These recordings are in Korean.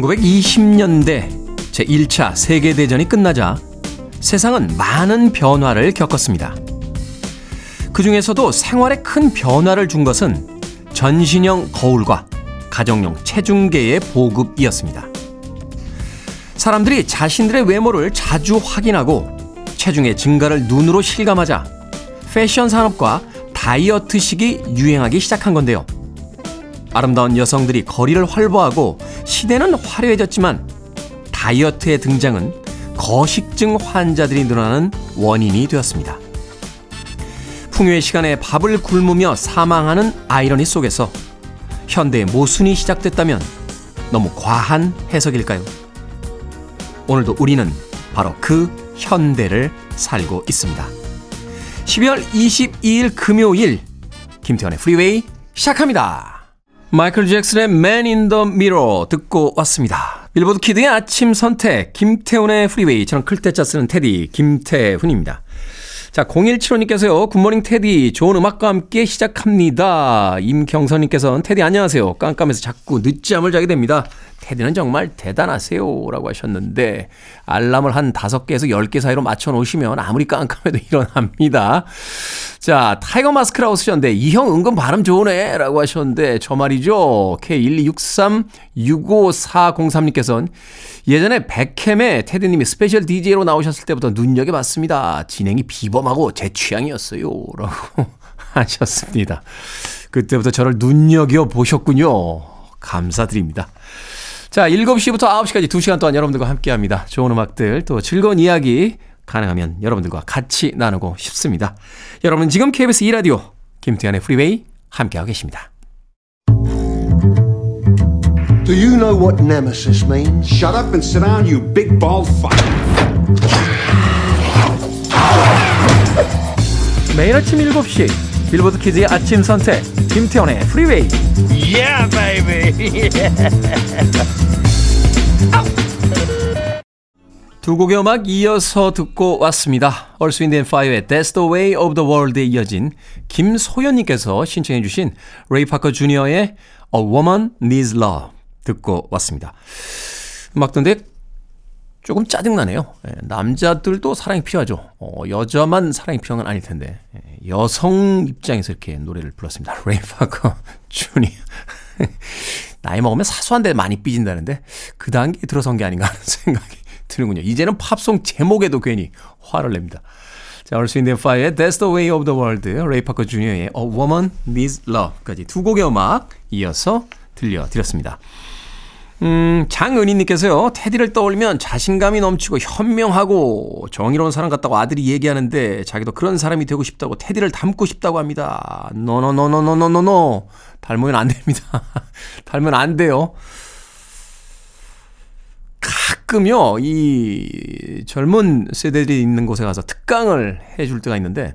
1920년대 제1차 세계대전이 끝나자 세상은 많은 변화를 겪었습니다. 그 중에서도 생활에 큰 변화를 준 것은 전신형 거울과 가정용 체중계의 보급이었습니다. 사람들이 자신들의 외모를 자주 확인하고 체중의 증가를 눈으로 실감하자 패션 산업과 다이어트식이 유행하기 시작한 건데요. 아름다운 여성들이 거리를 활보하고 시대는 화려해졌지만 다이어트의 등장은 거식증 환자들이 늘어나는 원인이 되었습니다. 풍요의 시간에 밥을 굶으며 사망하는 아이러니 속에서 현대의 모순이 시작됐다면 너무 과한 해석일까요? 오늘도 우리는 바로 그 현대를 살고 있습니다. 12월 22일 금요일 김태훈의 프리웨이 시작합니다. 마이클 잭슨의 Man in the Mirror 듣고 왔습니다. 빌보드 키드의 아침 선택 김태훈의 프리웨이 저는 클 태자 쓰는 테디 김태훈입니다. 자, 0175님께서요. Good morning 테디. 좋은 음악과 함께 시작합니다. 임경선님께서는 테디 안녕하세요. 깜깜해서 자꾸 늦잠을 자게 됩니다. 테디는 정말 대단하세요. 라고 하셨는데, 알람을 한 5개에서 10개 사이로 맞춰 놓으시면 아무리 깜깜해도 일어납니다. 자, 타이거 마스크라고 쓰셨는데, 이 형 은근 발음 좋으네. 라고 하셨는데, 저 말이죠. K126365403님께서는 예전에 배캠에 테디님이 스페셜 DJ로 나오셨을 때부터 눈여겨봤습니다. 진행이 비범하고 제 취향이었어요. 라고 하셨습니다. 그때부터 저를 눈여겨 보셨군요. 감사드립니다. 자, 7시부터 9시까지 2시간 동안 여러분들과 함께 합니다. 좋은 음악들, 또 즐거운 이야기 가능하면 여러분들과 같이 나누고 싶습니다. 여러분 지금 KBS 2라디오 김태훈의 프리웨이 함께하고 계십니다. Do you know what nemesis means? Shut up and sit down, you big bald fuck. 매일 아침 7시 빌보드 키즈의 아침 선택 김태훈의 프리웨이 Yeah, baby. 두 곡의 음악 이어서 듣고 왔습니다. Wind and Fire의 That's the Way of the World에 이어진 김소연님께서 신청해 주신 레이 파커 주니어의 A Woman Needs Love 듣고 왔습니다. 음악 듣는데 조금 짜증나네요. 예, 남자들도 사랑이 필요하죠. 어, 여자만 사랑이 필요한 건 아닐 텐데. 예, 여성 입장에서 이렇게 노래를 불렀습니다. 레이 파커 주니어. 나이 먹으면 사소한 데 많이 삐진다는데 그 단계에 들어선 게 아닌가 하는 생각이 드는군요. 이제는 팝송 제목에도 괜히 화를 냅니다. 자, Wind and Fire의 That's the Way of the World, 레이 파커 주니어의 A Woman Needs Love까지 두 곡의 음악 이어서 들려드렸습니다. 음, 장은희님께서요, 테디를 떠올리면 자신감이 넘치고 현명하고 정의로운 사람 같다고 아들이 얘기하는데 자기도 그런 사람이 되고 싶다고 테디를 닮고 싶다고 합니다. 노노노노노노노노. 닮으면 안 됩니다. 닮으면 안 돼요. 가끔요, 이 젊은 세대들이 있는 곳에 가서 특강을 해줄 때가 있는데,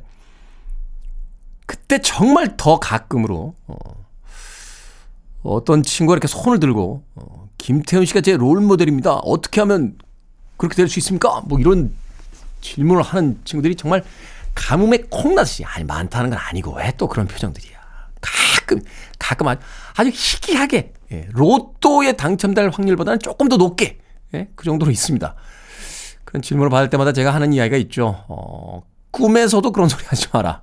그때 정말 더 가끔으로, 어, 어떤 친구가 이렇게 손을 들고, 어, 김태현 씨가 제 롤 모델입니다. 어떻게 하면 그렇게 될 수 있습니까? 뭐 이런 질문을 하는 친구들이 정말 가뭄에 콩나듯이, 아니, 많다는 건 아니고, 왜 또 그런 표정들이야. 가끔, 가끔 아주 희귀하게, 예, 로또에 당첨될 확률보다는 조금 더 높게, 예? 그 정도로 있습니다. 그런 질문을 받을 때마다 제가 하는 이야기가 있죠. 어, 꿈에서도 그런 소리 하지 마라.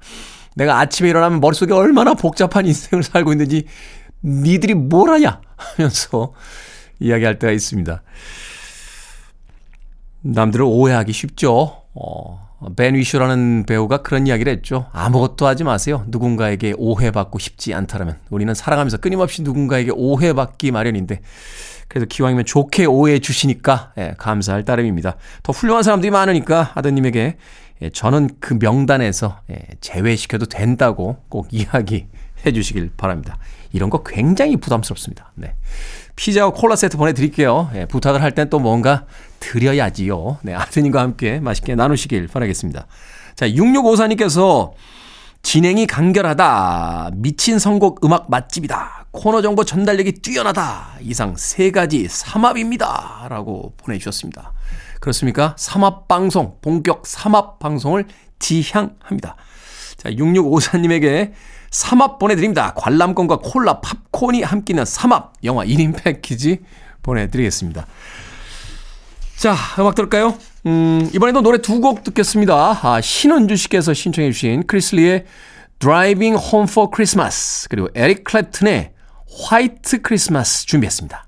내가 아침에 일어나면 머릿속에 얼마나 복잡한 인생을 살고 있는지 니들이 뭘 하냐 하면서 이야기할 때가 있습니다. 남들을 오해하기 쉽죠. 어, 벤 위쇼라는 배우가 그런 이야기를 했죠. 아무것도 하지 마세요. 누군가에게 오해받고 싶지 않다라면 우리는 살아가면서 끊임없이 누군가에게 오해받기 마련인데 그래서 기왕이면 좋게 오해해 주시니까 예, 감사할 따름입니다. 더 훌륭한 사람들이 많으니까 아드님에게 예, 저는 그 명단에서 예, 제외시켜도 된다고 꼭 이야기해 주시길 바랍니다. 이런 거 굉장히 부담스럽습니다. 네. 피자와 콜라 세트 보내드릴게요. 예, 부탁을 할 땐 또 뭔가 드려야지요. 네, 아드님과 함께 맛있게 나누시길 바라겠습니다. 자, 6654님께서 진행이 간결하다. 미친 선곡 음악 맛집이다. 코너 정보 전달력이 뛰어나다. 이상 세 가지 삼합입니다. 라고 보내주셨습니다. 그렇습니까? 삼합 방송, 본격 삼합 방송을 지향합니다. 자, 6654님에게 삼합 보내드립니다. 관람권과 콜라, 팝콘이 함께는 삼합 영화 1인 패키지 보내드리겠습니다. 자, 음악 들을까요? 음, 이번에도 노래 두 곡 듣겠습니다. 아, 신은주 씨께서 신청해 주신 크리스 리의 Driving Home for Christmas 그리고 에릭 클랩튼의 White Christmas 준비했습니다.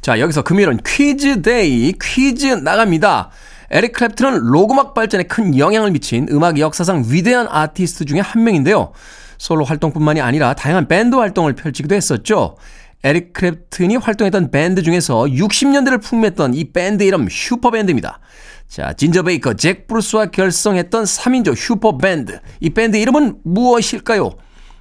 자, 여기서 금요일은 퀴즈 day 퀴즈 나갑니다. 에릭 클랩튼은 록 음악 발전에 큰 영향을 미친 음악 역사상 위대한 아티스트 중에 한 명인데요. 솔로 활동뿐만이 아니라 다양한 밴드 활동을 펼치기도 했었죠. 에릭 클랩튼이 활동했던 밴드 중에서 60년대를 풍미했던 이 밴드 이름 슈퍼밴드입니다. 자, 진저 베이커, 잭 브루스와 결성했던 3인조 슈퍼밴드. 이 밴드 이름은 무엇일까요?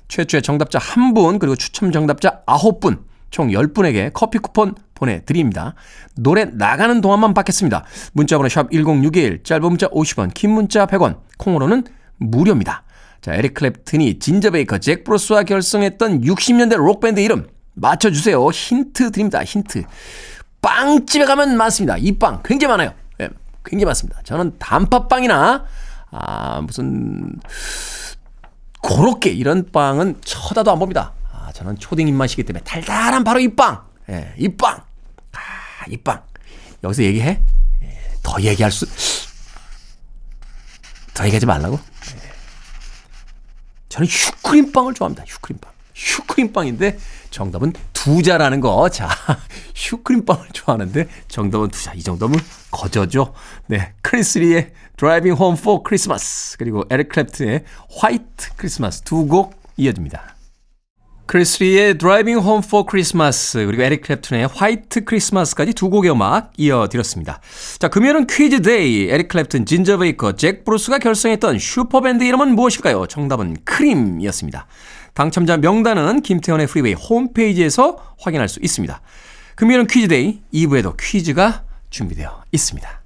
최초의 정답자 1분, 그리고 추첨 정답자 9분, 총 10분에게 커피 쿠폰 보내드립니다. 노래 나가는 동안만 받겠습니다. 문자번호 샵 1061, 짧은 문자 50원, 긴 문자 100원, 콩으로는 무료입니다. 자, 에릭 클랩튼이 진저 베이커, 잭 브루스와 결성했던 60년대 록밴드 이름 맞춰주세요. 힌트 드립니다. 힌트. 빵집에 가면 많습니다. 이 빵 굉장히 많아요. 네, 굉장히 많습니다. 저는 단팥빵이나 아 무슨 고로케 이런 빵은 쳐다도 안 봅니다. 아, 저는 초딩 입맛이기 때문에 달달한 바로 이 빵. 예, 이 빵. 아, 이 빵. 여기서 얘기해? 예, 더 얘기할 수, 더 얘기하지 말라고? 예. 저는 슈크림빵을 좋아합니다. 슈크림빵. 슈크림빵인데 정답은 두자라는 거. 자, 슈크림빵을 좋아하는데 정답은 두자. 이 정도면 거저죠. 네. 크리스리의 Driving Home for Christmas 그리고 에릭 클랩튼의 White Christmas 두 곡 이어집니다. 크리스 리의 Driving Home for Christmas 그리고 에릭 클랩튼의 White Christmas까지 두 곡의 음악 이어드렸습니다. 자, 금요일은 퀴즈 day. 에릭 클랩튼, 진저 베이커, 잭 브루스가 결성했던 슈퍼밴드 이름은 무엇일까요? 정답은 크림이었습니다. 당첨자 명단은 김태훈의 프리웨이 홈페이지에서 확인할 수 있습니다. 금요일은 퀴즈 day. 2부에도 퀴즈가 준비되어 있습니다.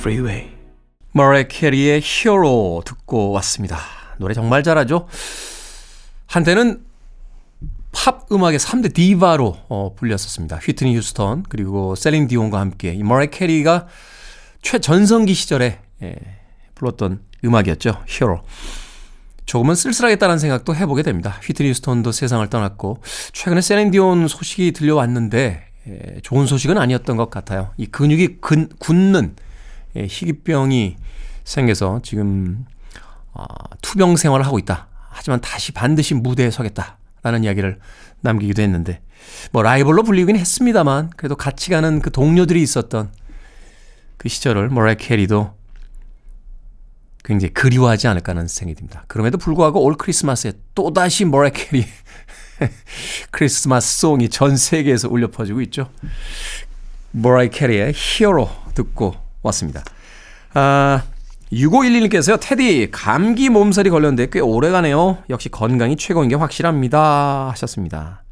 Freeway. 머라이어 캐리의 Hero 듣고 왔습니다. 노래 정말 잘하죠? 한때는 팝 음악의 3대 디바로 어, 불렸었습니다. 휘트니 휴스턴 그리고 셀린 디온과 함께 이 머라이어 캐리가 최전성기 시절에 예, 불렀던 음악이었죠. Hero. 조금은 쓸쓸하겠다는 생각도 해보게 됩니다. 휘트니 휴스턴도 세상을 떠났고 최근에 셀린 디온 소식이 들려왔는데 예, 좋은 소식은 아니었던 것 같아요. 이 근육이 근, 굳는 예, 희귀병이 생겨서 지금 어, 투병 생활을 하고 있다. 하지만 다시 반드시 무대에 서겠다라는 이야기를 남기기도 했는데 뭐 라이벌로 불리긴 했습니다만 그래도 같이 가는 그 동료들이 있었던 그 시절을 머라이어 캐리도 굉장히 그리워하지 않을까 하는 생각이 듭니다. 그럼에도 불구하고 올 크리스마스에 또다시 머라이어 캐리 크리스마스 송이 전 세계에서 울려 퍼지고 있죠. 모라이 캐리의 히어로 듣고 왔습니다. 아, 6511님께서요, 테디, 감기 몸살이 걸렸는데 꽤 오래 가네요. 역시 건강이 최고인 게 확실합니다. 하셨습니다.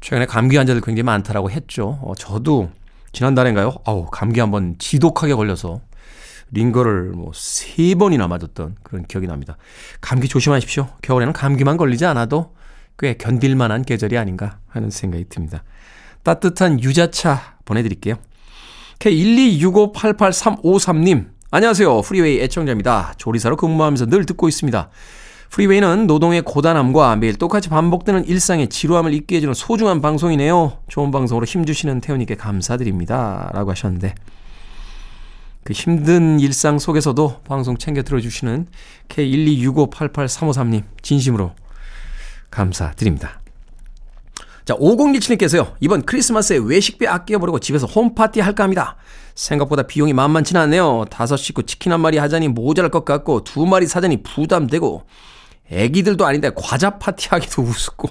최근에 감기 환자들 굉장히 많다라고 했죠. 어, 저도 지난달인가요? 아우, 감기 한번 지독하게 걸려서 링거를 뭐 세 번이나 맞았던 그런 기억이 납니다. 감기 조심하십시오. 겨울에는 감기만 걸리지 않아도 꽤 견딜 만한 계절이 아닌가 하는 생각이 듭니다. 따뜻한 유자차 보내드릴게요. K126588353님, 안녕하세요. 프리웨이 애청자입니다. 조리사로 근무하면서 늘 듣고 있습니다. 프리웨이는 노동의 고단함과 매일 똑같이 반복되는 일상의 지루함을 잊게 해주는 소중한 방송이네요. 좋은 방송으로 힘주시는 태훈님께 감사드립니다. 라고 하셨는데, 그 힘든 일상 속에서도 방송 챙겨 들어주시는 K126588353님, 진심으로 감사드립니다. 자, 5017님께서요. 이번 크리스마스에 외식비 아껴보려고 집에서 홈파티 할까 합니다. 생각보다 비용이 만만치는 않네요. 다섯 식구 치킨 한 마리 하자니 모자랄 것 같고 두 마리 사자니 부담되고 애기들도 아닌데 과자 파티 하기도 우습고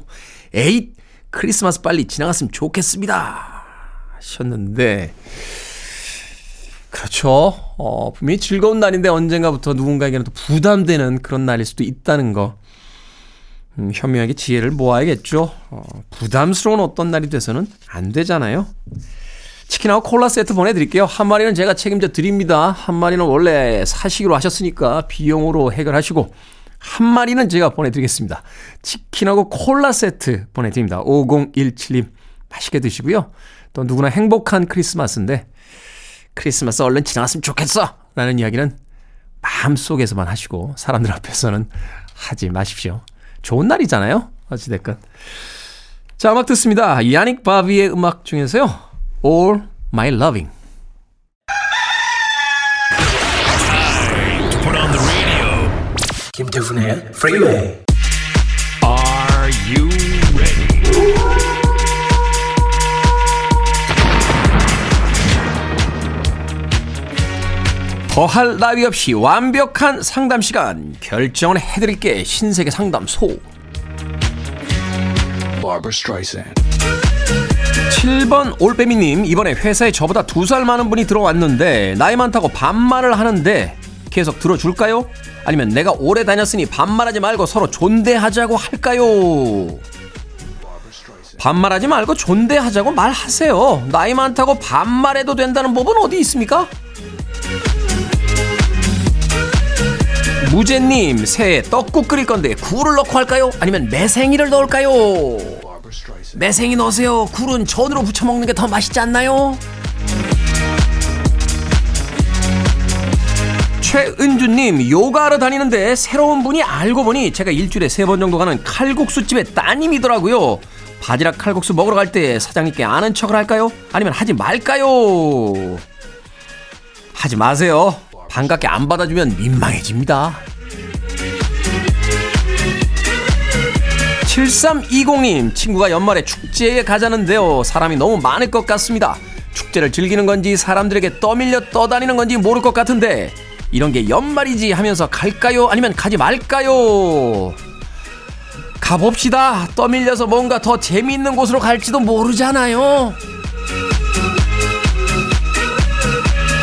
에잇 크리스마스 빨리 지나갔으면 좋겠습니다. 하셨는데 그렇죠. 어, 분명히 즐거운 날인데 언젠가부터 누군가에게는 또 부담되는 그런 날일 수도 있다는 거. 음, 현명하게 지혜를 모아야겠죠. 어, 부담스러운 어떤 날이 돼서는 안 되잖아요. 치킨하고 콜라 세트 보내드릴게요. 한 마리는 제가 책임져 드립니다. 한 마리는 원래 사시기로 하셨으니까 비용으로 해결하시고 한 마리는 제가 보내드리겠습니다. 치킨하고 콜라 세트 보내드립니다. 5017님 맛있게 드시고요. 또 누구나 행복한 크리스마스인데 크리스마스 얼른 지나갔으면 좋겠어! 라는 이야기는 마음속에서만 하시고 사람들 앞에서는 하지 마십시오. 좋은 날이잖아요. 어찌됐건. 자, 음악 듣습니다. 야닉 바비의 음악 중에서요. All My Loving. Put on the radio. 김태훈의 Freeway. 더할 나위 없이 완벽한 상담 시간 결정을 해드릴게 신세계 상담소 Barbara Streisand. 7번 올빼미님 이번에 회사에 저보다 두 살 많은 분이 들어왔는데 나이 많다고 반말을 하는데 계속 들어줄까요? 아니면 내가 오래 다녔으니 반말하지 말고 서로 존대하자고 할까요? 반말하지 말고 존대하자고 말하세요. 나이 많다고 반말해도 된다는 법은 어디 있습니까? 무제님 새해 떡국 끓일 건데 굴을 넣고 할까요? 아니면 매생이를 넣을까요? 매생이 넣으세요. 굴은 전으로 부쳐 먹는 게 더 맛있지 않나요? 최은주님 요가하러 다니는데 새로운 분이 알고 보니 제가 일주일에 세 번 정도 가는 칼국수집의 따님이더라고요. 바지락 칼국수 먹으러 갈 때 사장님께 아는 척을 할까요? 아니면 하지 말까요? 하지 마세요. 반갑게 안 받아주면 민망해집니다. 7320님, 친구가 연말에 축제에 가자는데요. 사람이 너무 많을 것 같습니다. 축제를 즐기는 건지 사람들에게 떠밀려 떠다니는 건지 모를 것 같은데, 이런 게 연말이지 하면서 갈까요? 아니면 가지 말까요? 가봅시다. 떠밀려서 뭔가 더 재미있는 곳으로 갈지도 모르잖아요.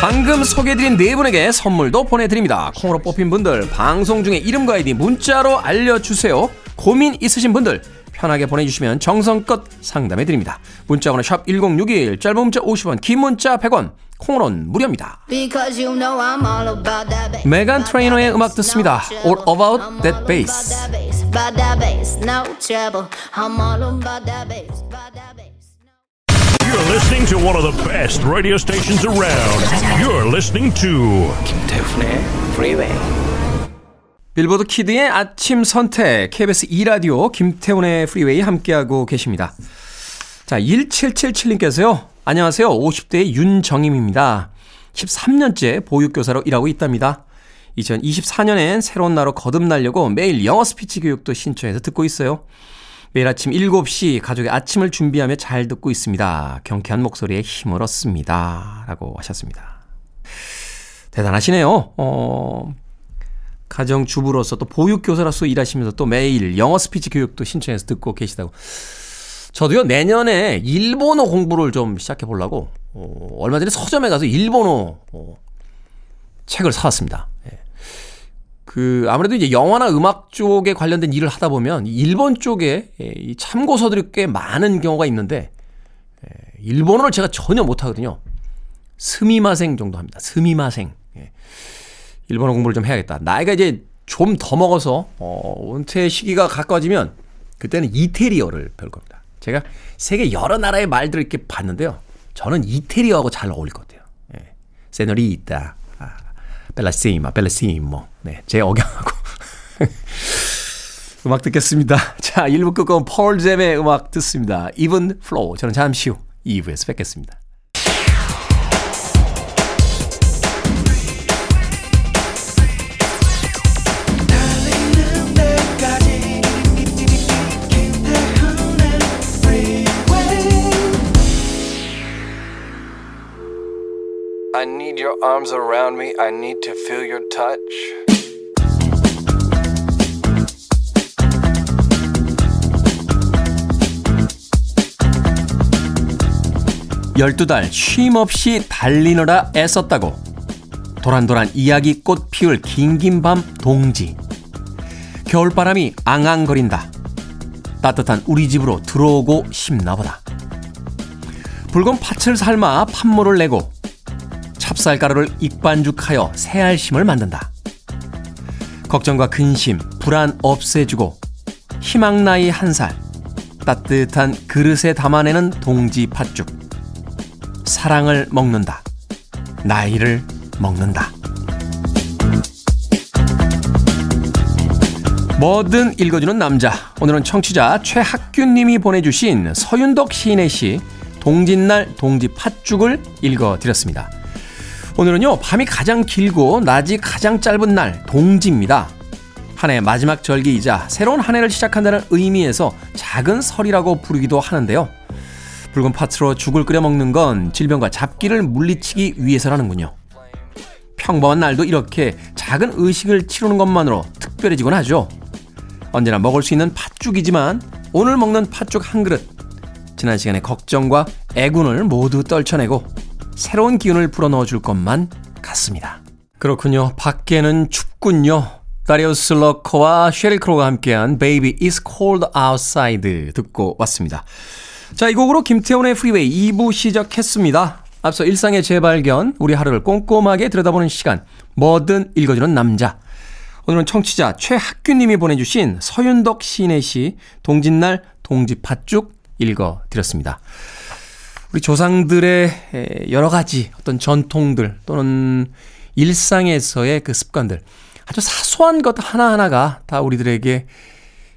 방금 소개해드린 네 분에게 선물도 보내드립니다. 콩으로 뽑힌 분들 방송 중에 이름과 아이디 문자로 알려주세요. 고민 있으신 분들 편하게 보내주시면 정성껏 상담해드립니다. 문자번호 샵 1061, 짧은 문자 50원, 긴 문자 100원, 콩으로는 무료입니다. You know. 메간 트레이너의 음악 듣습니다. All About That Bass. Listening to one of the best radio stations around. You're listening to 김태훈의 Freeway. 빌보드 Kid의 아침 선택 KBS 2라디오 김태훈의 프리웨이 함께하고 계십니다. 자 1777님께서요. 안녕하세요. 50대의 윤정임입니다. 13년째 보육교사로 일하고 있답니다. 2024년엔 새로운 나로 거듭나려고 매일 영어 스피치 교육도 신청해서 듣고 있어요. 매일 아침 7시 가족의 아침을 준비하며 잘 듣고 있습니다. 경쾌한 목소리에 힘을 얻습니다. 라고 하셨습니다. 대단하시네요. 어, 가정주부로서 또 보육교사로서 일하시면서 또 매일 영어 스피치 교육도 신청해서 듣고 계시다고. 저도요, 내년에 일본어 공부를 좀 시작해 보려고, 어, 얼마 전에 서점에 가서 일본어, 어, 책을 사왔습니다. 예. 그, 아무래도 이제 영화나 음악 쪽에 관련된 일을 하다 보면, 일본 쪽에 예, 이 참고서들이 꽤 많은 경우가 있는데, 예, 일본어를 제가 전혀 못하거든요. 스미마생 정도 합니다. 스미마생. 예. 일본어 공부를 좀 해야겠다. 나이가 이제 좀 더 먹어서 어, 은퇴 시기가 가까워지면 그때는 이태리어를 배울 겁니다. 제가 세계 여러 나라의 말들을 이렇게 봤는데요. 저는 이태리어하고 잘 어울릴 것 같아요. 예. 세노리타, 아, 벨라시마, 벨라시모. 네, 제 억양하고. 음악 듣겠습니다. 자, 1부 끝곡은 펄잼의 음악 듣습니다. Even Flow. 저는 잠시 후 2부에서 뵙겠습니다. Arms around me. I need to feel your touch. 12달 쉼 없이 달리느라 애썼다고 도란도란 이야기 꽃 피울 긴긴 밤 동지 겨울바람이 앙앙거린다 따뜻한 우리 집으로 들어오고 싶나 보다 붉은 팥을 삶아 팥물을 내고 찹쌀가루를 익반죽하여 새알심을 만든다 걱정과 근심, 불안 없애주고 희망 나이 한 살 따뜻한 그릇에 담아내는 동지 팥죽 사랑을 먹는다. 나이를 먹는다. 뭐든 읽어주는 남자. 오늘은 청취자 최학균님이 보내주신 서윤덕 시인의 시 동짓날 동지 팥죽을 읽어드렸습니다. 오늘은요 밤이 가장 길고 낮이 가장 짧은 날 동지입니다. 한 해 마지막 절기이자 새로운 한 해를 시작한다는 의미에서 작은 설이라고 부르기도 하는데요. 붉은 팥으로 죽을 끓여 먹는 건 질병과 잡기를 물리치기 위해서라는군요. 평범한 날도 이렇게 작은 의식을 치르는 것만으로 특별해지곤 하죠. 언제나 먹을 수 있는 팥죽이지만 오늘 먹는 팥죽 한 그릇. 지난 시간에 걱정과 액운을 모두 떨쳐내고 새로운 기운을 불어넣어 줄 것만 같습니다. 그렇군요. 밖에는 춥군요. 다리우스 러커와 쉐릴 크로가 함께한 Baby It's Cold Outside 듣고 왔습니다. 자, 이 곡으로 김태훈의 프리웨이 2부 시작했습니다. 앞서 일상의 재발견, 우리 하루를 꼼꼼하게 들여다보는 시간, 뭐든 읽어주는 남자. 오늘은 청취자 최학규님이 보내주신 서윤덕 시인의 시 동짓날 동지팥죽 읽어드렸습니다. 우리 조상들의 여러 가지 어떤 전통들 또는 일상에서의 그 습관들 아주 사소한 것 하나하나가 다 우리들에게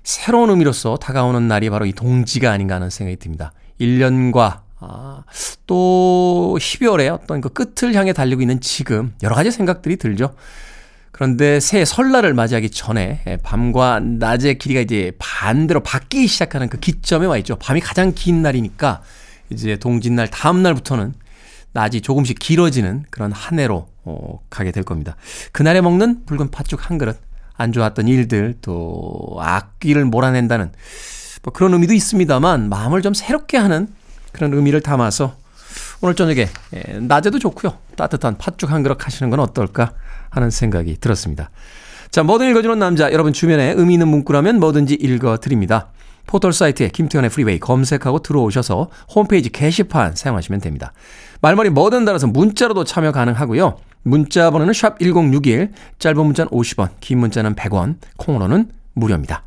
새로운 의미로서 다가오는 날이 바로 이 동지가 아닌가 하는 생각이 듭니다. 1년과 아, 또 12월에 어떤 그 끝을 향해 달리고 있는 지금 여러 가지 생각들이 들죠. 그런데 새해 설날을 맞이하기 전에 예, 밤과 낮의 길이가 이제 반대로 바뀌기 시작하는 그 기점에 와 있죠. 밤이 가장 긴 날이니까 이제 동짓날 다음 날부터는 낮이 조금씩 길어지는 그런 한 해로 어, 가게 될 겁니다. 그날에 먹는 붉은 팥죽 한 그릇, 안 좋았던 일들, 또 악기를 몰아낸다는 뭐 그런 의미도 있습니다만 마음을 좀 새롭게 하는 그런 의미를 담아서 오늘 저녁에 예, 낮에도 좋고요. 따뜻한 팥죽 한 그릇 하시는 건 어떨까 하는 생각이 들었습니다. 자, 뭐든 읽어주는 남자, 여러분 주변에 의미 있는 문구라면 뭐든지 읽어드립니다. 포털 사이트에 김태훈의 프리웨이 검색하고 들어오셔서 홈페이지 게시판 사용하시면 됩니다. 말머리 뭐든 달아서 문자로도 참여 가능하고요. 문자 번호는 샵 1061, 짧은 문자는 50원, 긴 문자는 100원, 콩으로는 무료입니다.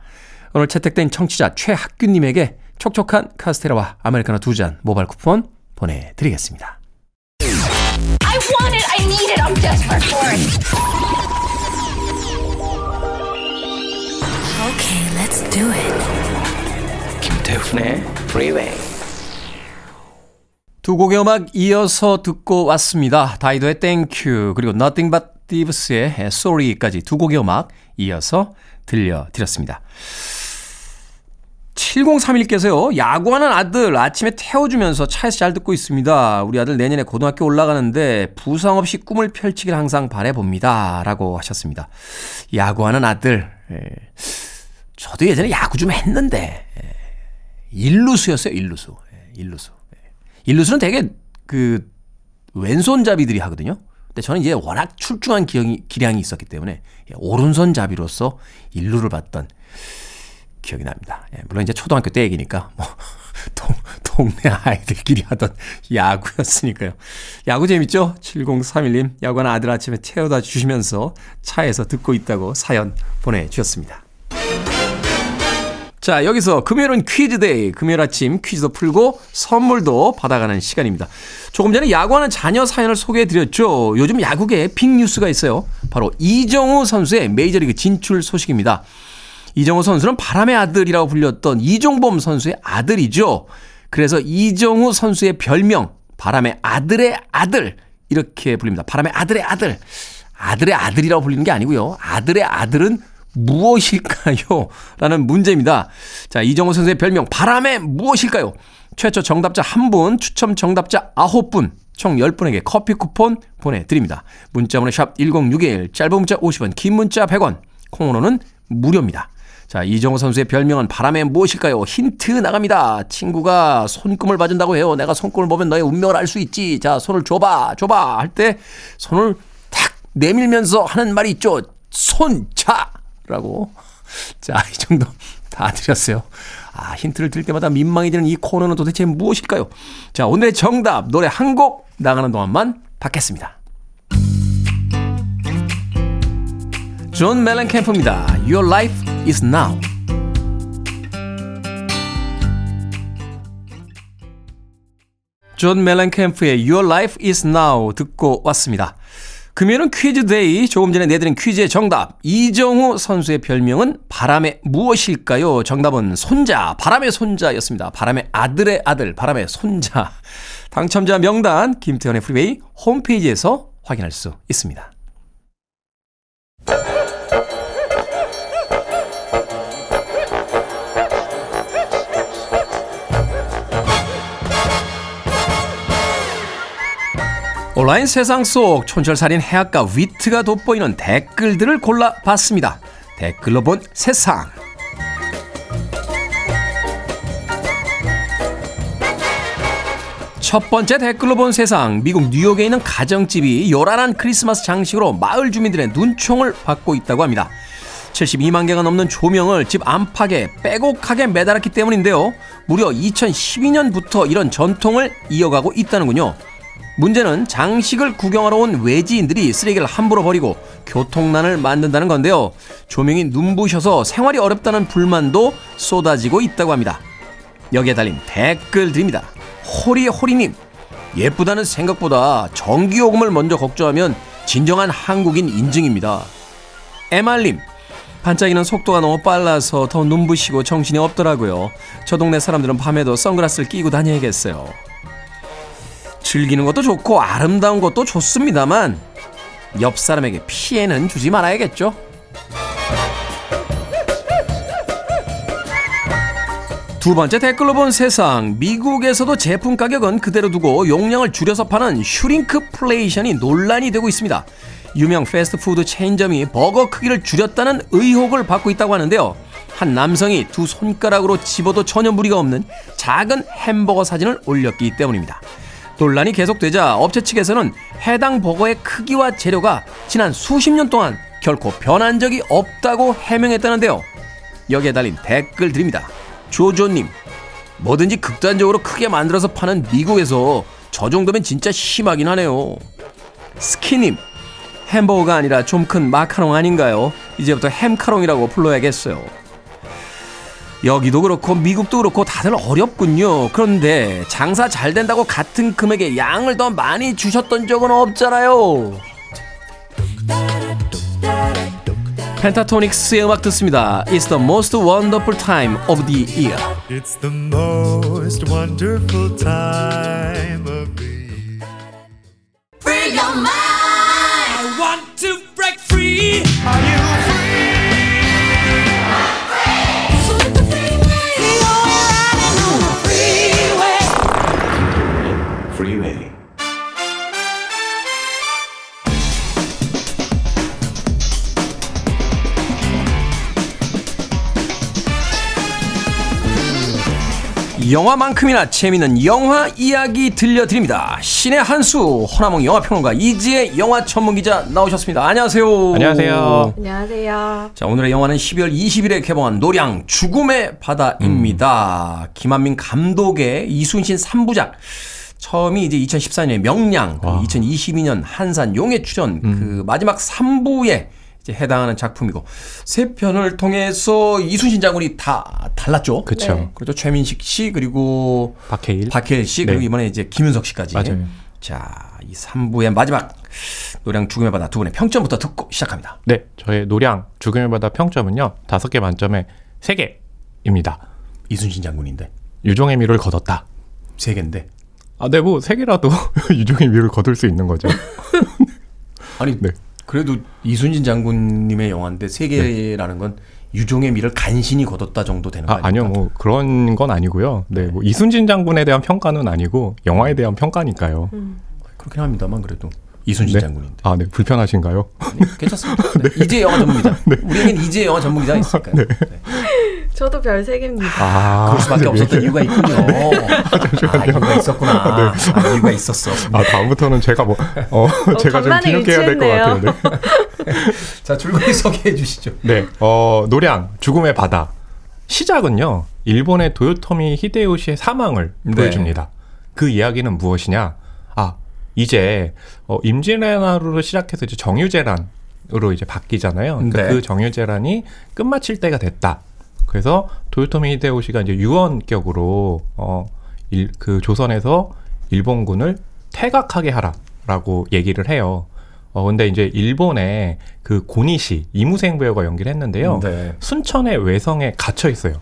오늘 채택된 청취자 최학규님에게 촉촉한 카스테라와 아메리카노 두 잔 모바일 쿠폰 보내드리겠습니다. Okay, let's do it. 김태훈의 Freeway. 두 곡의 음악 이어서 듣고 왔습니다. 다이도의 Thank You 그리고 Nothing But Thieves의 Sorry까지 두 곡의 음악 이어서 들려드렸습니다. 7031께서요, 야구하는 아들 아침에 태워주면서 차에서 잘 듣고 있습니다. 우리 아들 내년에 고등학교 올라가는데 부상 없이 꿈을 펼치길 항상 바래봅니다. 라고 하셨습니다. 야구하는 아들. 예. 저도 예전에 야구 좀 했는데, 예. 일루수였어요, 일루수. 예. 일루수. 예. 일루수는 되게 그 왼손잡이들이 하거든요. 근데 저는 이제 워낙 출중한 기량이, 기량이 있었기 때문에 예, 오른손잡이로서 일루를 봤던 기억이 납니다. 예, 물론 이제 초등학교 때 얘기니까 뭐 동, 동네 아이들끼리 하던 야구였으니까요. 야구 재밌죠? 7031님 야구하는 아들 아침에 태워다 주시면서 차에서 듣고 있다고 사연 보내주셨습니다. 자, 여기서 금요일은 퀴즈데이. 금요일 아침 퀴즈도 풀고 선물도 받아가는 시간입니다. 조금 전에 야구하는 자녀 사연을 소개해드렸죠. 요즘 야구계에 빅뉴스가 있어요. 바로 이정우 선수의 메이저리그 진출 소식입니다. 이정우 선수는 바람의 아들이라고 불렸던 이종범 선수의 아들이죠. 그래서 이정우 선수의 별명, 바람의 아들의 아들. 이렇게 불립니다. 바람의 아들의 아들. 아들의 아들이라고 불리는 게 아니고요. 아들의 아들은 무엇일까요? 라는 문제입니다. 자, 이정호 선수의 별명, 바람의 무엇일까요? 최초 정답자 1분, 추첨 정답자 9분, 총 10분에게 커피 쿠폰 보내드립니다. 문자번호 샵 1061, 짧은 문자 50원, 긴 문자 100원, 콩으로는 무료입니다. 자, 이정호 선수의 별명은 바람의 무엇일까요? 힌트 나갑니다. 친구가 손금을 봐준다고 해요. 내가 손금을 보면 너의 운명을 알 수 있지. 자, 손을 줘봐, 줘봐. 할 때 손을 탁 내밀면서 하는 말이 있죠. 손차! 라고. 자, 이 정도 다 드렸어요. 아, 힌트를 들 때마다 민망해지는 이 코너는 도대체 무엇일까요? 자, 오늘의 정답, 노래 한 곡 나가는 동안만 받겠습니다. 존 멜렌캠프입니다. Your life is now. 존 멜렌캠프의 Your Life is Now 듣고 왔습니다. 금요일은 퀴즈 데이. 조금 전에 내드린 퀴즈의 정답. 이정후 선수의 별명은 바람의 무엇일까요? 정답은 손자, 바람의 손자였습니다. 바람의 아들의 아들, 바람의 손자. 당첨자 명단 김태훈의 프리웨이 홈페이지에서 확인할 수 있습니다. 온라인 세상 속 촌철살인 해학과 위트가 돋보이는 댓글들을 골라봤습니다. 댓글로 본 세상. 첫 번째 댓글로 본 세상. 미국 뉴욕에 있는 가정집이 요란한 크리스마스 장식으로 마을 주민들의 눈총을 받고 있다고 합니다. 72만 개가 넘는 조명을 집 안팎에 빼곡하게 매달았기 때문인데요. 무려 2012년부터 이런 전통을 이어가고 있다는군요. 문제는 장식을 구경하러 온 외지인들이 쓰레기를 함부로 버리고 교통난을 만든다는 건데요. 조명이 눈부셔서 생활이 어렵다는 불만도 쏟아지고 있다고 합니다. 여기에 달린 댓글들입니다. 호리호리님, 예쁘다는 생각보다 전기요금을 먼저 걱정하면 진정한 한국인 인증입니다. 에말님, 반짝이는 속도가 너무 빨라서 더 눈부시고 정신이 없더라고요. 저 동네 사람들은 밤에도 선글라스를 끼고 다녀야겠어요. 즐기는 것도 좋고 아름다운 것도 좋습니다만 옆 사람에게 피해는 주지 말아야겠죠. 두 번째 댓글로 본 세상. 미국에서도 제품 가격은 그대로 두고 용량을 줄여서 파는 슈링크플레이션이 논란이 되고 있습니다. 유명 패스트푸드 체인점이 버거 크기를 줄였다는 의혹을 받고 있다고 하는데요. 한 남성이 두 손가락으로 집어도 전혀 무리가 없는 작은 햄버거 사진을 올렸기 때문입니다. 논란이 계속되자 업체 측에서는 해당 버거의 크기와 재료가 지난 수십 년 동안 결코 변한 적이 없다고 해명했다는데요. 여기에 달린 댓글들입니다. 조조님, 뭐든지 극단적으로 크게 만들어서 파는 미국에서 저 정도면 진짜 심하긴 하네요. 스키님, 햄버거가 아니라 좀 큰 마카롱 아닌가요? 이제부터 햄카롱이라고 불러야겠어요. 여기도 그렇고 미국도 그렇고 다들 어렵군요. 그런데 장사 잘 된다고 같은 금액의 양을 더 많이 주셨던 적은 없잖아요. 펜타토닉스의 음악 듣습니다. It's the most wonderful time of the year. 영화만큼이나 재미있는 영화 이야기 들려드립니다. 신의 한수 허나몽 영화평론가 이지혜 영화 전문기자 나오셨습니다. 안녕하세요. 안녕하세요. 안녕하세요. 자 오늘의 영화는 12월 20일에 개봉한 노량 죽음의 바다입니다. 김한민 감독의 이순신 3부작. 처음이 이제 2014년에 명량, 그리고 2022년 한산 용의 출연 그 마지막 3부에 이제 해당하는 작품이고 세 편을 통해서 이순신 장군이 다 달랐죠. 그쵸. 네. 그렇죠. 최민식 씨 그리고 박해일. 박해일 씨 그리고 네. 이번에 이제 김윤석 씨까지. 맞아요. 자, 이 3부의 마지막 노량 죽음의 바다 두 분의 평점부터 듣고 시작합니다. 네, 저의 노량 죽음의 바다 평점은요. 다섯 개 만점에 세 개입니다. 이순신 장군인데 유종의 미를 거뒀다. 세 개인데. 아, 네, 뭐 세 개라도 유종의 미를 거둘 수 있는 거죠. 아니 네. 그래도 이순신 장군님의 영화인데 세 개라는 건 유종의 미를 간신히 거뒀다 정도 되는 거 아? 아니요, 뭐 그런 건 아니고요. 네, 뭐 이순신 장군에 대한 평가는 아니고 영화에 대한 평가니까요. 그렇긴 합니다만 그래도 이순신 네. 장군인데 아, 네, 불편하신가요? 네, 괜찮습니다. 네. 이제 영화 전문기자. 우리에겐 이제 영화 전문기자 있을까요? 네. 저도 별 3개입니다. 아, 그럴 수밖에 네. 없었던 이유가 있군요. 아, 이유가 있었구나. 아, 이유가 있었어. 아, 다음부터는 제가 뭐, 어, 제가 좀 뒤늦게 해야 될 것 같아요. 네. 자, 줄거리 소개해 주시죠. 네, 어, 노량, 죽음의 바다. 시작은요, 일본의 도요토미 히데요시의 사망을 네. 보여줍니다. 그 이야기는 무엇이냐? 아, 이제, 어, 임진왜란으로 시작해서 이제 정유재란 으로 이제 바뀌잖아요. 그러니까 네. 그 정유재란이 끝마칠 때가 됐다. 그래서 도요토미 히데요시가 이제 유언격으로, 어, 일, 그 조선에서 일본군을 퇴각하게 하라라고 얘기를 해요. 어 근데 이제 일본의 그 고니시 이무생 배우가 연기를 했는데요. 네. 순천의 외성에 갇혀 있어요.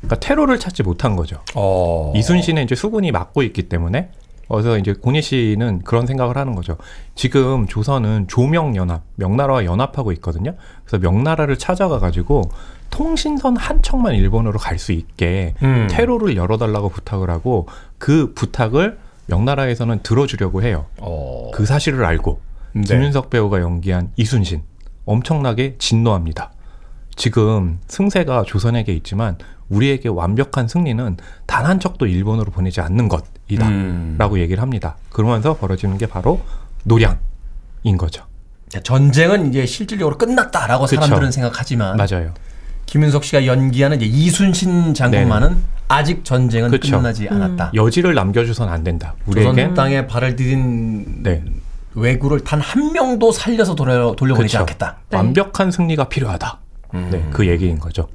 그러니까 테러를 찾지 못한 거죠. 어. 이순신은 이제 수군이 막고 있기 때문에 그래서 이제 고니 씨는 그런 생각을 하는 거죠. 지금 조선은 조명연합, 명나라와 연합하고 있거든요. 그래서 명나라를 찾아가 가지고 통신선 한 척만 일본으로 갈 수 있게 음. 퇴로를 열어달라고 부탁을 하고 그 부탁을 명나라에서는 들어주려고 해요. 어. 그 사실을 알고 네. 김윤석 배우가 연기한 이순신 엄청나게 진노합니다. 지금 승세가 조선에게 있지만 우리에게 완벽한 승리는 단 한 척도 일본으로 보내지 않는 것이다. 음. 라고 얘기를 합니다. 그러면서 벌어지는 게 바로 노량인 거죠. 전쟁은 이제 실질적으로 끝났다라고 그쵸. 사람들은 생각하지만 맞아요. 김윤석 씨가 연기하는 이제 이순신 장군만은 아직 전쟁은 그쵸. 끝나지 않았다. 여지를 남겨줘선 안 된다. 조선 우리에겐 땅에 발을 디딘 네. 왜구를 단 한 명도 살려서 돌려, 돌려보내지 그쵸. 않겠다. 네. 완벽한 승리가 필요하다. 음. 네, 그 얘기인 거죠.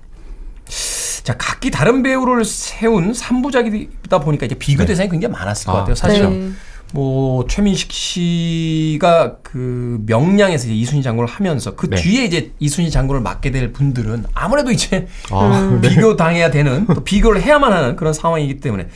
자, 각기 다른 배우를 세운 3부작이다 보니까 이제 비교 네. 대상이 굉장히 많았을 것 아, 같아요. 사실은 네. 뭐 최민식 씨가 그 명량에서 이제 이순신 장군을 하면서 그 네. 뒤에 이제 이순신 장군을 맡게 될 분들은 아무래도 이제 아, 비교 당해야 되는 또 비교를 해야만 하는 그런 상황이기 때문에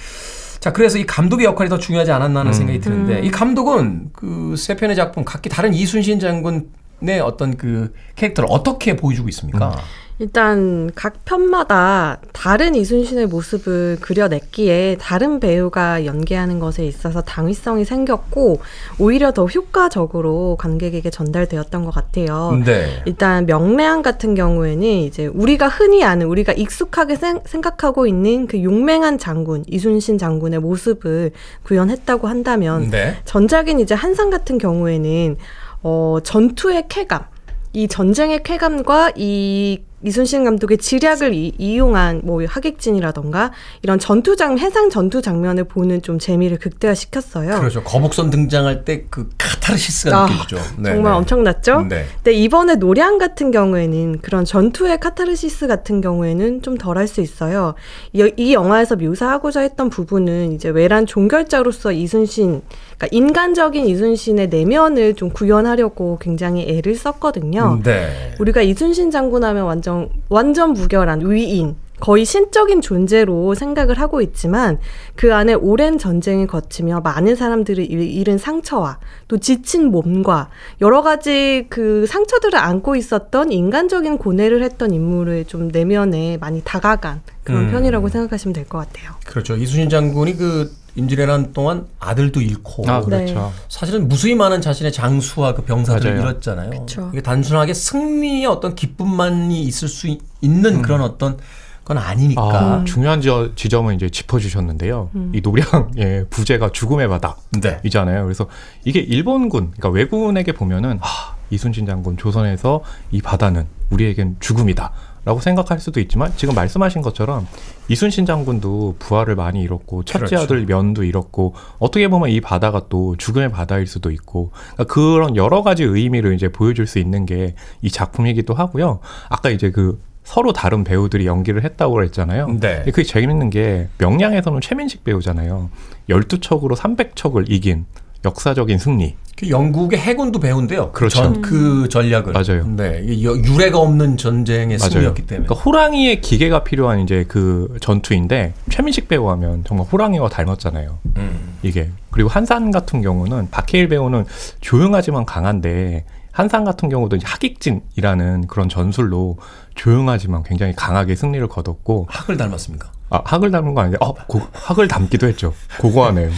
자 그래서 이 감독의 역할이 더 중요하지 않았나 하는 생각이 드는데 이 감독은 그 세 편의 작품 각기 다른 이순신 장군의 어떤 그 캐릭터를 어떻게 보여주고 있습니까? 일단 각 편마다 다른 이순신의 모습을 그려냈기에 다른 배우가 연기하는 것에 있어서 당위성이 생겼고 오히려 더 효과적으로 관객에게 전달되었던 것 같아요. 네. 일단 명래한 같은 경우에는 이제 우리가 흔히 아는 우리가 익숙하게 생, 생각하고 있는 그 용맹한 장군 이순신 장군의 모습을 구현했다고 한다면 네. 전작인 이제 한상 같은 경우에는 어 전투의 쾌감 이 전쟁의 쾌감과 이 이순신 감독의 지략을 이, 이용한 뭐 하객진이라던가 이런 전투 장 해상 전투 장면을 보는 좀 재미를 극대화시켰어요. 그렇죠. 거북선 등장할 때 그 카타르시스가 아, 느껴지죠. 네, 정말 네. 엄청났죠? 네. 근데 이번에 노량 같은 경우에는 그런 전투의 카타르시스 같은 경우에는 좀 덜 할 수 있어요. 이, 이 영화에서 묘사하고자 했던 부분은 이제 외란 종결자로서 이순신, 그러니까 인간적인 이순신의 내면을 좀 구현하려고 굉장히 애를 썼거든요. 네. 우리가 이순신 장군 하면 완전 완전 무결한 위인 거의 신적인 존재로 생각을 하고 있지만 그 안에 오랜 전쟁을 거치며 많은 사람들을 잃- 잃은 상처와 또 지친 몸과 여러 가지 그 상처들을 안고 있었던 인간적인 고뇌를 했던 인물을 좀 내면에 많이 다가간 그런 음. 편이라고 생각하시면 될 것 같아요. 그렇죠. 이순신 장군이 그 임진왜란 동안 아들도 잃고 아, 네. 그렇죠. 사실은 무수히 많은 자신의 장수와 그 병사들을 맞아요. 잃었잖아요. 그쵸. 이게 단순하게 승리의 어떤 기쁨만이 있을 수 있- 있는 그런 어떤 건 아니니까. 아, 중요한 저, 지점을 이제 짚어주셨는데요. 이 노량의 부제가 죽음의 바다. 네. 이잖아요. 그래서 이게 일본군, 그러니까 왜군에게 보면은 하, 이순신 장군 조선에서 이 바다는 우리에겐 죽음이다. 라고 생각할 수도 있지만 지금 말씀하신 것처럼 이순신 장군도 부하를 많이 잃었고 첫째 그렇죠. 아들 면도 잃었고 어떻게 보면 이 바다가 또 죽음의 바다일 수도 있고 그러니까 그런 여러 가지 의미를 이제 보여줄 수 있는 게 이 작품이기도 하고요. 아까 이제 그 서로 다른 배우들이 연기를 했다고 그랬잖아요. 네. 그게 재밌는 게 명량에서는 최민식 배우잖아요. 12척으로 300척을 이긴 역사적인 승리. 그 영국의 해군도 배운데요. 그렇죠. 전, 그 전략을. 맞아요. 네. 유례가 없는 전쟁의 승리였기 때문에. 그러니까 호랑이의 기계가 필요한 이제 그 전투인데 최민식 배우 하면 정말 호랑이와 닮았잖아요. 음. 이게 그리고 한산 같은 경우는 박해일 배우는 조용하지만 강한데 한산 같은 경우도 이제 학익진이라는 그런 전술로 조용하지만 굉장히 강하게 승리를 거뒀고 학을 닮았습니까? 아 학을 닮은 거 아닌데 어 고, 학을 닮기도 했죠. 고고하네요.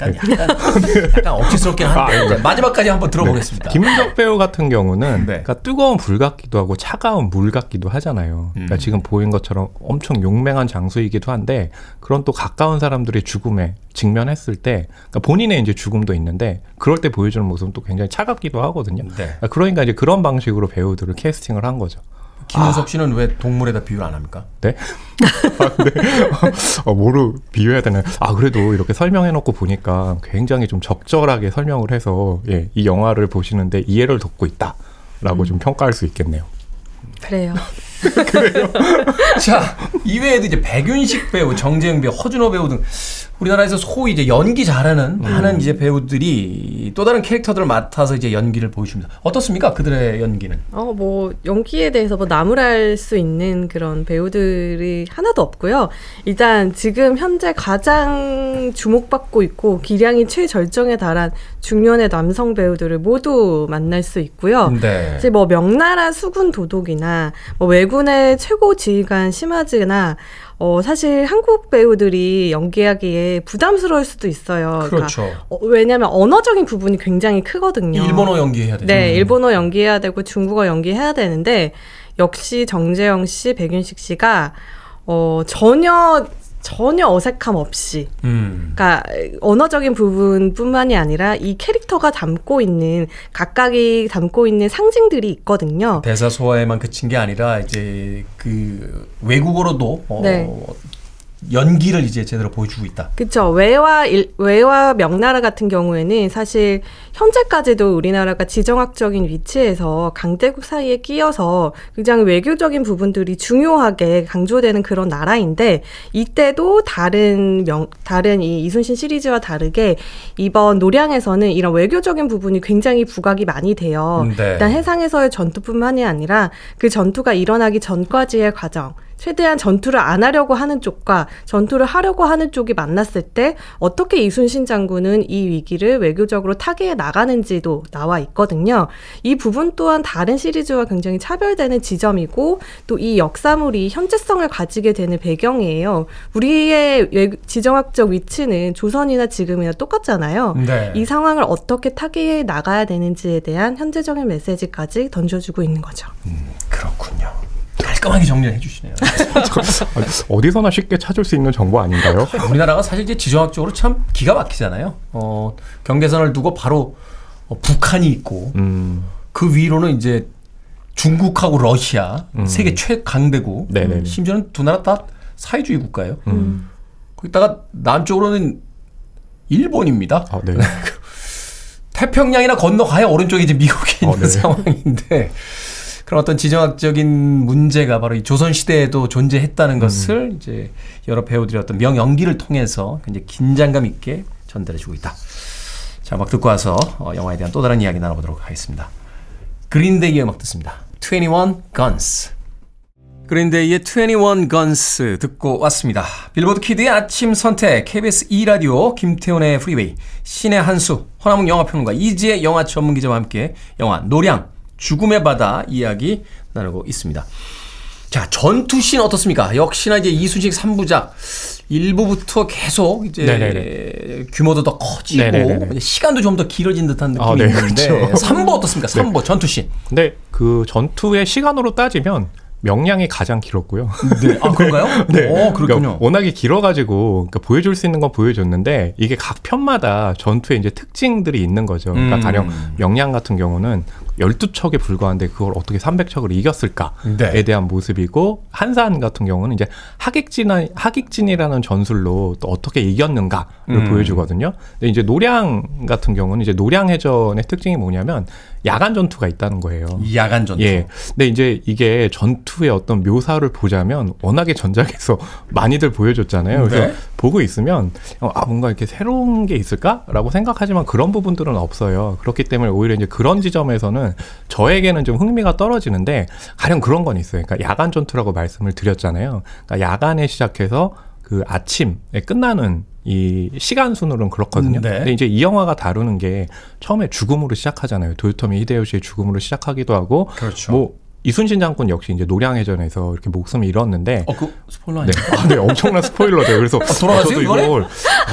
약간, 약간, 약간 억지스럽긴 한데 아, 이제 마지막까지 한번 들어보겠습니다. 김은석 배우 같은 경우는 네. 그러니까 뜨거운 불 같기도 하고 차가운 물 같기도 하잖아요. 그러니까 음. 지금 보인 것처럼 엄청 용맹한 장수이기도 한데 그런 또 가까운 사람들의 죽음에 직면했을 때 그러니까 본인의 이제 죽음도 있는데 그럴 때 보여주는 모습은 또 굉장히 차갑기도 하거든요. 네. 그러니까 그러니까 이제 그런 방식으로 배우들을 캐스팅을 한 거죠. 김은석 씨는 왜 동물에다 비유를 안 합니까? 네? 아, 네. 어, 뭐로 비유해야 되나요? 아, 그래도 이렇게 설명해놓고 보니까 굉장히 좀 적절하게 설명을 해서, 예, 이 영화를 보시는데 이해를 돕고 있다. 라고 좀 평가할 수 있겠네요. 그래요. 자, 이외에도 이제 백윤식 배우, 정재영 배우, 허준호 배우 등 우리나라에서 소위 이제 연기 잘하는 많은 이제 배우들이 또 다른 캐릭터들을 맡아서 이제 연기를 보여줍니다. 어떻습니까? 그들의 연기는? 어, 뭐, 연기에 대해서 뭐 나무랄 수 있는 그런 배우들이 하나도 없고요. 일단 지금 현재 가장 주목받고 있고 기량이 최절정에 달한 중년의 남성 배우들을 모두 만날 수 있고요. 네. 이제 뭐 명나라 수군 도독이나 뭐 왜군의 최고 지휘관 심하즈나 어 사실 한국 배우들이 연기하기에 부담스러울 수도 있어요. 그러니까 그렇죠. 어, 왜냐하면 언어적인 부분이 굉장히 크거든요. 일본어 연기해야 되죠. 네, 일본어 연기해야 되고 중국어 연기해야 되는데 역시 정재영 씨, 백윤식 씨가 어 전혀 전혀 어색함 없이 음. 그러니까 언어적인 부분뿐만이 아니라 이 캐릭터가 담고 있는 각각이 담고 있는 상징들이 있거든요. 대사 소화에만 그친 게 아니라 이제 그 외국어로도 어, 네. 연기를 이제 제대로 보여주고 있다. 그렇죠. 외와 일, 외와 명나라 같은 경우에는 사실 현재까지도 우리나라가 지정학적인 위치에서 강대국 사이에 끼어서 굉장히 외교적인 부분들이 중요하게 강조되는 그런 나라인데 이때도 다른 명 다른 이 이순신 시리즈와 다르게 이번 노량에서는 이런 외교적인 부분이 굉장히 부각이 많이 돼요. 네. 일단 해상에서의 전투뿐만이 아니라 그 전투가 일어나기 전까지의 과정 최대한 전투를 안 하려고 하는 쪽과 전투를 하려고 하는 쪽이 만났을 때 어떻게 이순신 장군은 이 위기를 외교적으로 타개해 나가는지도 나와 있거든요. 이 부분 또한 다른 시리즈와 굉장히 차별되는 지점이고 또 이 역사물이 현재성을 가지게 되는 배경이에요. 우리의 외- 지정학적 위치는 조선이나 지금이나 똑같잖아요. 네. 이 상황을 어떻게 타개해 나가야 되는지에 대한 현재적인 메시지까지 던져주고 있는 거죠. 그렇군요. 깔끔하게 정리를 해주시네요. 어디서나 쉽게 찾을 수 있는 정보 아닌가요? 우리나라가 사실 이제 지정학적으로 참 기가 막히잖아요. 어, 경계선을 두고 바로 어, 북한이 있고 음, 그 위로는 이제 중국하고 러시아 음. 세계 최강대국 네네네. 심지어는 두 나라 다 사회주의 국가예요. 음. 거기다가 남쪽으로는 일본입니다. 아, 네. 태평양이나 건너가야 오른쪽에 이제 미국이 있는 어, 네. 상황인데 그런 어떤 지정학적인 문제가 바로 이 조선 시대에도 음. 존재했다는 것을 이제 여러 배우들의 어떤 명 연기를 통해서 굉장히 긴장감 있게 전달해주고 있다. 자, 음악 듣고 와서 어, 영화에 대한 또 다른 이야기 나눠보도록 하겠습니다. 그린데이의 음악 듣습니다. 21 Guns. 그린데이의 21 Guns 듣고 왔습니다. 빌보드 Kid의 아침 선택, KBS 2라디오, 김태훈의 프리웨이, 씨네한수, 허남웅 영화평론가, 이지혜 영화 전문 기자와 함께 영화 노량, 죽음의 바다 이야기 나누고 있습니다. 자, 전투씬 어떻습니까? 역시나 이제 이순신 3부작 1부부터 계속 이제 네네네. 규모도 더 커지고 네네네네. 시간도 좀 더 길어진 듯한 느낌이 아, 네, 있는데 그렇죠. 3부 어떻습니까? 3부 전투씬. 근데 그 전투의 시간으로 따지면 명량이 가장 길었고요. 네. 아, 그런가요? 네. 오, 그렇군요. 그러니까 워낙에 길어가지고 그러니까 보여줄 수 있는 건 보여줬는데 이게 각 편마다 전투에 이제 특징들이 있는 거죠. 그러니까 음. 가령 명량 같은 경우는 12척에 불과한데 그걸 어떻게 300척을 이겼을까에 네. 대한 모습이고 한산 같은 경우는 이제 하객진 하객진이라는 전술로 또 어떻게 이겼는가를 음. 보여주거든요. 근데 이제 노량 같은 경우는 이제 노량 해전의 특징이 뭐냐면 야간 전투가 있다는 거예요. 야간 전투. 예. 근데 이제 이게 전투의 어떤 묘사를 보자면 워낙에 전작에서 많이들 보여줬잖아요. 그래서 네. 보고 있으면 어, 아 뭔가 이렇게 새로운 게 있을까라고 생각하지만 그런 부분들은 없어요. 그렇기 때문에 오히려 이제 그런 지점에서는 저에게는 좀 흥미가 떨어지는데 가령 그런 건 있어요. 그러니까 야간 전투라고 말씀을 드렸잖아요. 그러니까 야간에 시작해서 그 아침에 끝나는 이 시간 순으로는 그렇거든요. 네. 근데 이제 이 영화가 다루는 게 처음에 죽음으로 시작하잖아요. 도요토미 히데요시의 죽음으로 시작하기도 하고 그렇죠. 뭐 이순신 장군 역시 이제 노량해전에서 이렇게 목숨을 잃었는데 어, 그 스포일러 네, 아니에요? 아, 네, 엄청난 스포일러죠. 그래서 아, 저도 이번에? 이걸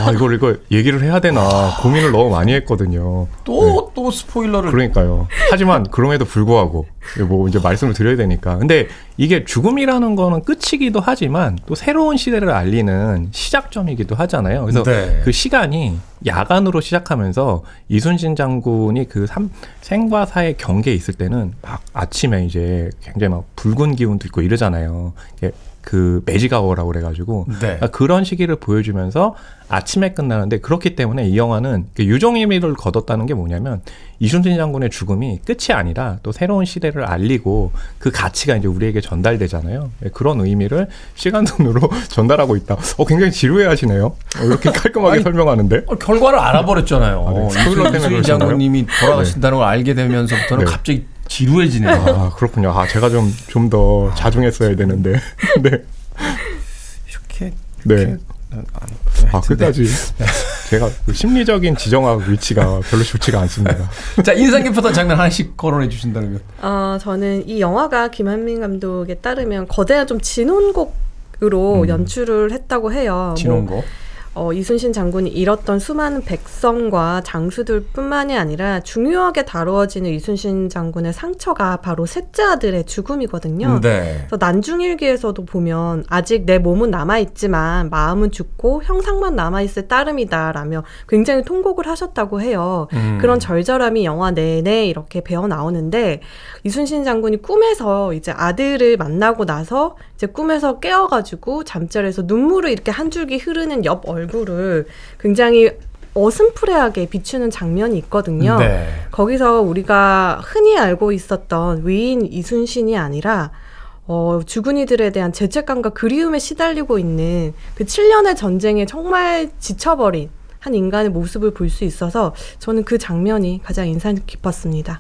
아 이걸 이걸 얘기를 해야 되나 고민을 너무 많이 했거든요. 또, 또 스포일러를. 그러니까요. 하지만 그럼에도 불구하고 뭐 이제 말씀을 드려야 되니까. 근데 이게 죽음이라는 거는 끝이기도 하지만 또 새로운 시대를 알리는 시작점이기도 하잖아요. 그래서 네. 그 시간이 야간으로 시작하면서 이순신 장군이 그 삼, 생과 사의 경계에 있을 때는 막 아침에 이제 굉장히 막 붉은 기운도 있고 이러잖아요. 그 매직아워라고 그래가지고 네. 그러니까 그런 시기를 보여주면서 아침에 끝나는데 그렇기 때문에 이 영화는 그 유종의미를 거뒀다는 게 뭐냐면 이순신 장군의 죽음이 끝이 아니라 또 새로운 시대를 알리고 그 가치가 이제 우리에게 전달되잖아요. 예, 그런 의미를 시간 돈으로 전달하고 있다. 어 굉장히 지루해하시네요. 어, 이렇게 깔끔하게 아니, 설명하는데. 어, 결과를 알아버렸잖아요. 아, 네. 이순신? 장군님이 돌아가신다는 걸 알게 되면서부터는 네. 갑자기 지루해지네요. 아 그렇군요. 아 제가 좀 좀 더 자중했어야 되는데. 네. 이렇게 네. 아, 아 끝까지 제가 그 심리적인 지정학 위치가 별로 좋지가 않습니다. 자 인상 깊었던 장면 하나씩 거론해 주신다면 어, 저는 이 영화가 김한민 감독에 따르면 거대한 좀 진혼곡으로 연출을 했다고 해요. 뭐, 진원고 어, 이순신 장군이 잃었던 수많은 백성과 장수들뿐만이 아니라 중요하게 다루어지는 이순신 장군의 상처가 바로 셋째 아들의 죽음이거든요. 네. 그래서 난중일기에서도 보면 아직 내 몸은 남아 있지만 마음은 죽고 형상만 남아 있을 따름이다라며 굉장히 통곡을 하셨다고 해요. 음. 그런 절절함이 영화 내내 이렇게 배어 나오는데 이순신 장군이 꿈에서 이제 아들을 만나고 나서 이제 꿈에서 깨어가지고 잠자리에서 눈물을 이렇게 한 줄기 흐르는 옆 얼굴 을 굉장히 어슴푸레하게 비추는 장면이 있거든요. 네. 거기서 우리가 흔히 알고 있었던 위인 이순신이 아니라 어, 죽은 이들에 대한 죄책감과 그리움에 시달리고 있는 그 7년의 전쟁에 정말 지쳐버린 한 인간의 모습을 볼 수 있어서 저는 그 장면이 가장 인상 깊었습니다.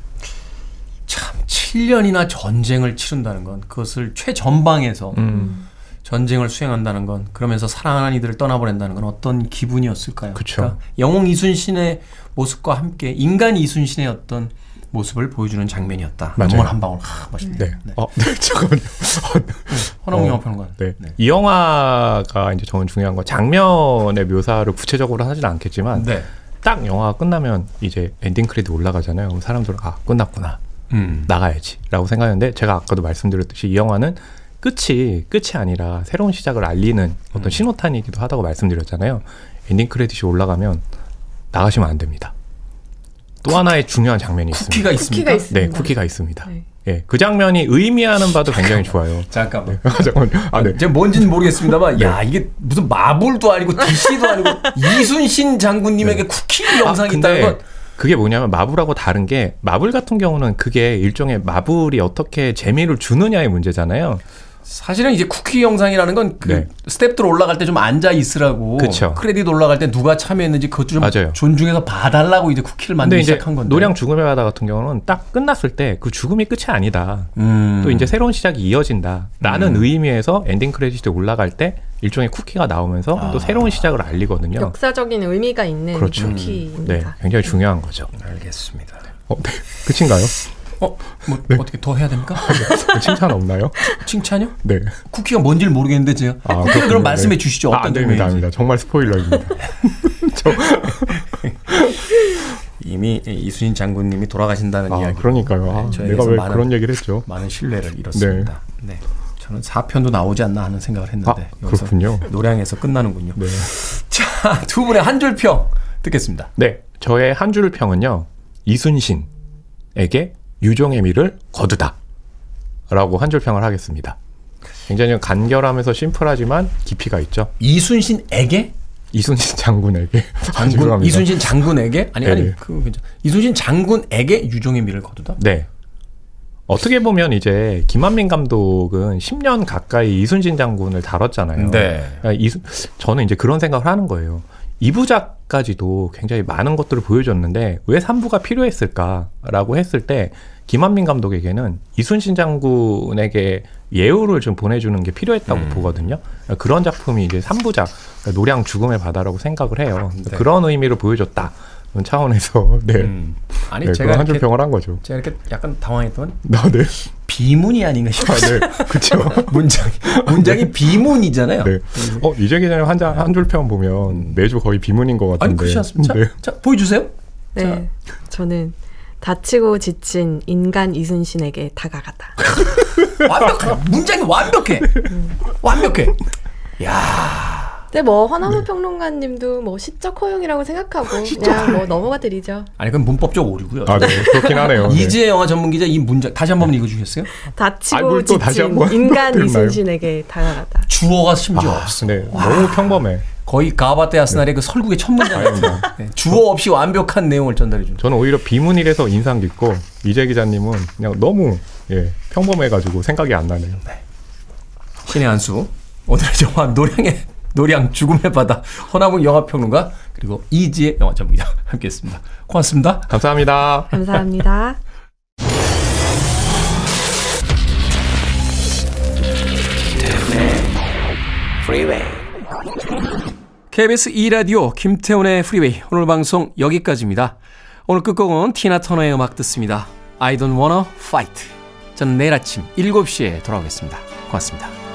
참 7년이나 전쟁을 치른다는 건 그것을 최전방에서 음. 전쟁을 수행한다는 건 그러면서 사랑하는 이들을 떠나보낸다는 건 어떤 기분이었을까요? 그쵸. 그러니까 영웅 이순신의 모습과 함께 인간 이순신의 어떤 모습을 보여주는 장면이었다. 눈물 한 방울. 하, 멋있네요. 네. 어, 네, 잠깐만요. 허나웅 어, 영화 평론가. 네. 이 영화가 이제 저는 중요한 건 장면의 묘사를 구체적으로 하진 않겠지만 네. 딱 영화가 끝나면 이제 엔딩 크레딧 올라가잖아요. 그럼 사람들은 아 끝났구나 음. 나가야지라고 생각했는데 제가 아까도 말씀드렸듯이 이 영화는 끝이 끝이 아니라 새로운 시작을 알리는 어떤 음. 신호탄이기도 하다고 말씀드렸잖아요. 엔딩 크레딧이 올라가면 나가시면 안 됩니다. 또 하나의 중요한 장면이 있습니다. 쿠키가 있습니까? 쿠키가 있습니다. 네, 쿠키가 있습니다. 네. 예, 그 장면이 의미하는 바도 굉장히 좋아요. 잠깐만. 잠깐만요. 아, 네. 제가 뭔지는 모르겠습니다만, 야 이게 무슨 마블도 아니고 DC도 아니고 이순신 장군님에게 쿠키 영상이 있다는 네. 아, 근데 건 그게 뭐냐면 마블하고 다른 게 마블 같은 경우는 그게 일종의 마블이 어떻게 재미를 주느냐의 문제잖아요. 사실은 이제 쿠키 영상이라는 건그 네. 스텝들 올라갈 때 좀 앉아 있으라고 그쵸. 크레딧 올라갈 때 누가 참여했는지 그것 좀 맞아요. 존중해서 봐달라고 이제 쿠키를 만들기 시작한 건데. 노량 죽음의 바다 같은 경우는 딱 끝났을 때 그 죽음이 끝이 아니다. 음. 또 이제 새로운 시작이 이어진다라는 의미에서 엔딩 크레딧이 올라갈 때 일종의 쿠키가 나오면서 아. 또 새로운 시작을 알리거든요. 역사적인 의미가 있는 그렇죠. 네, 쿠키입니다. 굉장히 중요한 거죠. 알겠습니다. 어, 네. 끝인가요? 어, 뭐 네. 어떻게 더 해야 됩니까? 칭찬 없나요? 칭찬요? 네. 쿠키가 뭔지를 모르겠는데 제가 아. 그럼 말씀해 네. 주시죠. 아, 어떤 안 됩니다, 장면인지. 아닙니다. 정말 스포일러입니다. 저, 이미 이순신 장군님이 돌아가신다는 아, 이야기. 그러니까요. 아, 네, 내가 왜 많은- 그런 얘기를 했죠? 많은 신뢰를 잃었습니다. 네. 저는 4편도 나오지 않나 하는 생각을 했는데 아, 그렇군요. 노량에서 끝나는군요. 네. 자, 두 분의 한 줄 평 듣겠습니다. 네, 저의 한 줄 평은요. 이순신에게 유종의 미를 거두다. 라고 한줄 평을 하겠습니다. 굉장히 간결하면서 심플하지만 깊이가 있죠. 이순신에게 이순신 장군에게. 아, 장군. 이순신 장군에게 아니 아니 네네. 그 괜찮. 이순신 장군에게 유종의 미를 거두다. 네. 어떻게 보면 이제 김한민 감독은 10년 가까이 이순신 장군을 다뤘잖아요. 네. 그러니까 이순- 저는 이제 그런 생각을 하는 거예요. 2부작 까지도 굉장히 많은 것들을 보여줬는데 왜 3부가 필요했을까라고 했을 때 김한민 감독에게는 이순신 장군에게 예우를 좀 보내주는 게 필요했다고 음. 보거든요. 그러니까 그런 작품이 이제 3부작 노량 죽음의 바다라고 생각을 해요. 네. 그런 의미를 보여줬다. 그런 차원에서 네, 음. 아니 네 제가 한 줄 평을 한 거죠. 제가 이렇게 약간 당황했던 아, 네. 비문이 아닌가 싶었어요. 네, 그렇죠. 문장이 문장이 비문이잖아요. 네. 어, 이재 기자님 한줄 평 보면 매주 거의 비문인 것 같은데. 아니 그렇지 않습니까? 자, 네. 자 보여주세요. 네. 저는 다치고 지친 인간 이순신에게 다가갔다. 완벽하다. 문장이 완벽해. 완벽해. 야 근데 뭐 허나무 평론가님도 뭐 시적 허용이라고 생각하고 그냥 뭐 넘어가 드리죠. 아니 그건 문법적 오류고요. 아, 네. 그렇긴 하네요. 네. 이지혜 영화 전문 기자 이 문장 다시 한 번 읽어주겠어요? 다치고 다시 지친 한번 인간? 이순신에게 다가가다. 주어가 심지어 없어. 네, 너무 평범해. 거의 가바테 아스날의 그 설국의 첫 문장 같은 네, 주어 없이 완벽한 내용을 전달해 준. 저는 오히려 비문이라서 인상 깊고 이재 기자님은 그냥 너무 예, 평범해가지고 생각이 안 나네요. 씨네한수 오늘의 영화 노량의 노량 죽음의 바다 허남웅 영화평론가 그리고 이지혜 영화 전문 기자 함께했습니다. 고맙습니다. 감사합니다. 감사합니다. KBS 2라디오 김태훈의 프리웨이 오늘 방송 여기까지입니다. 오늘 끝곡은 티나 터너의 음악 듣습니다. I don't wanna fight. 저는 내일 아침 7시에 돌아오겠습니다. 고맙습니다.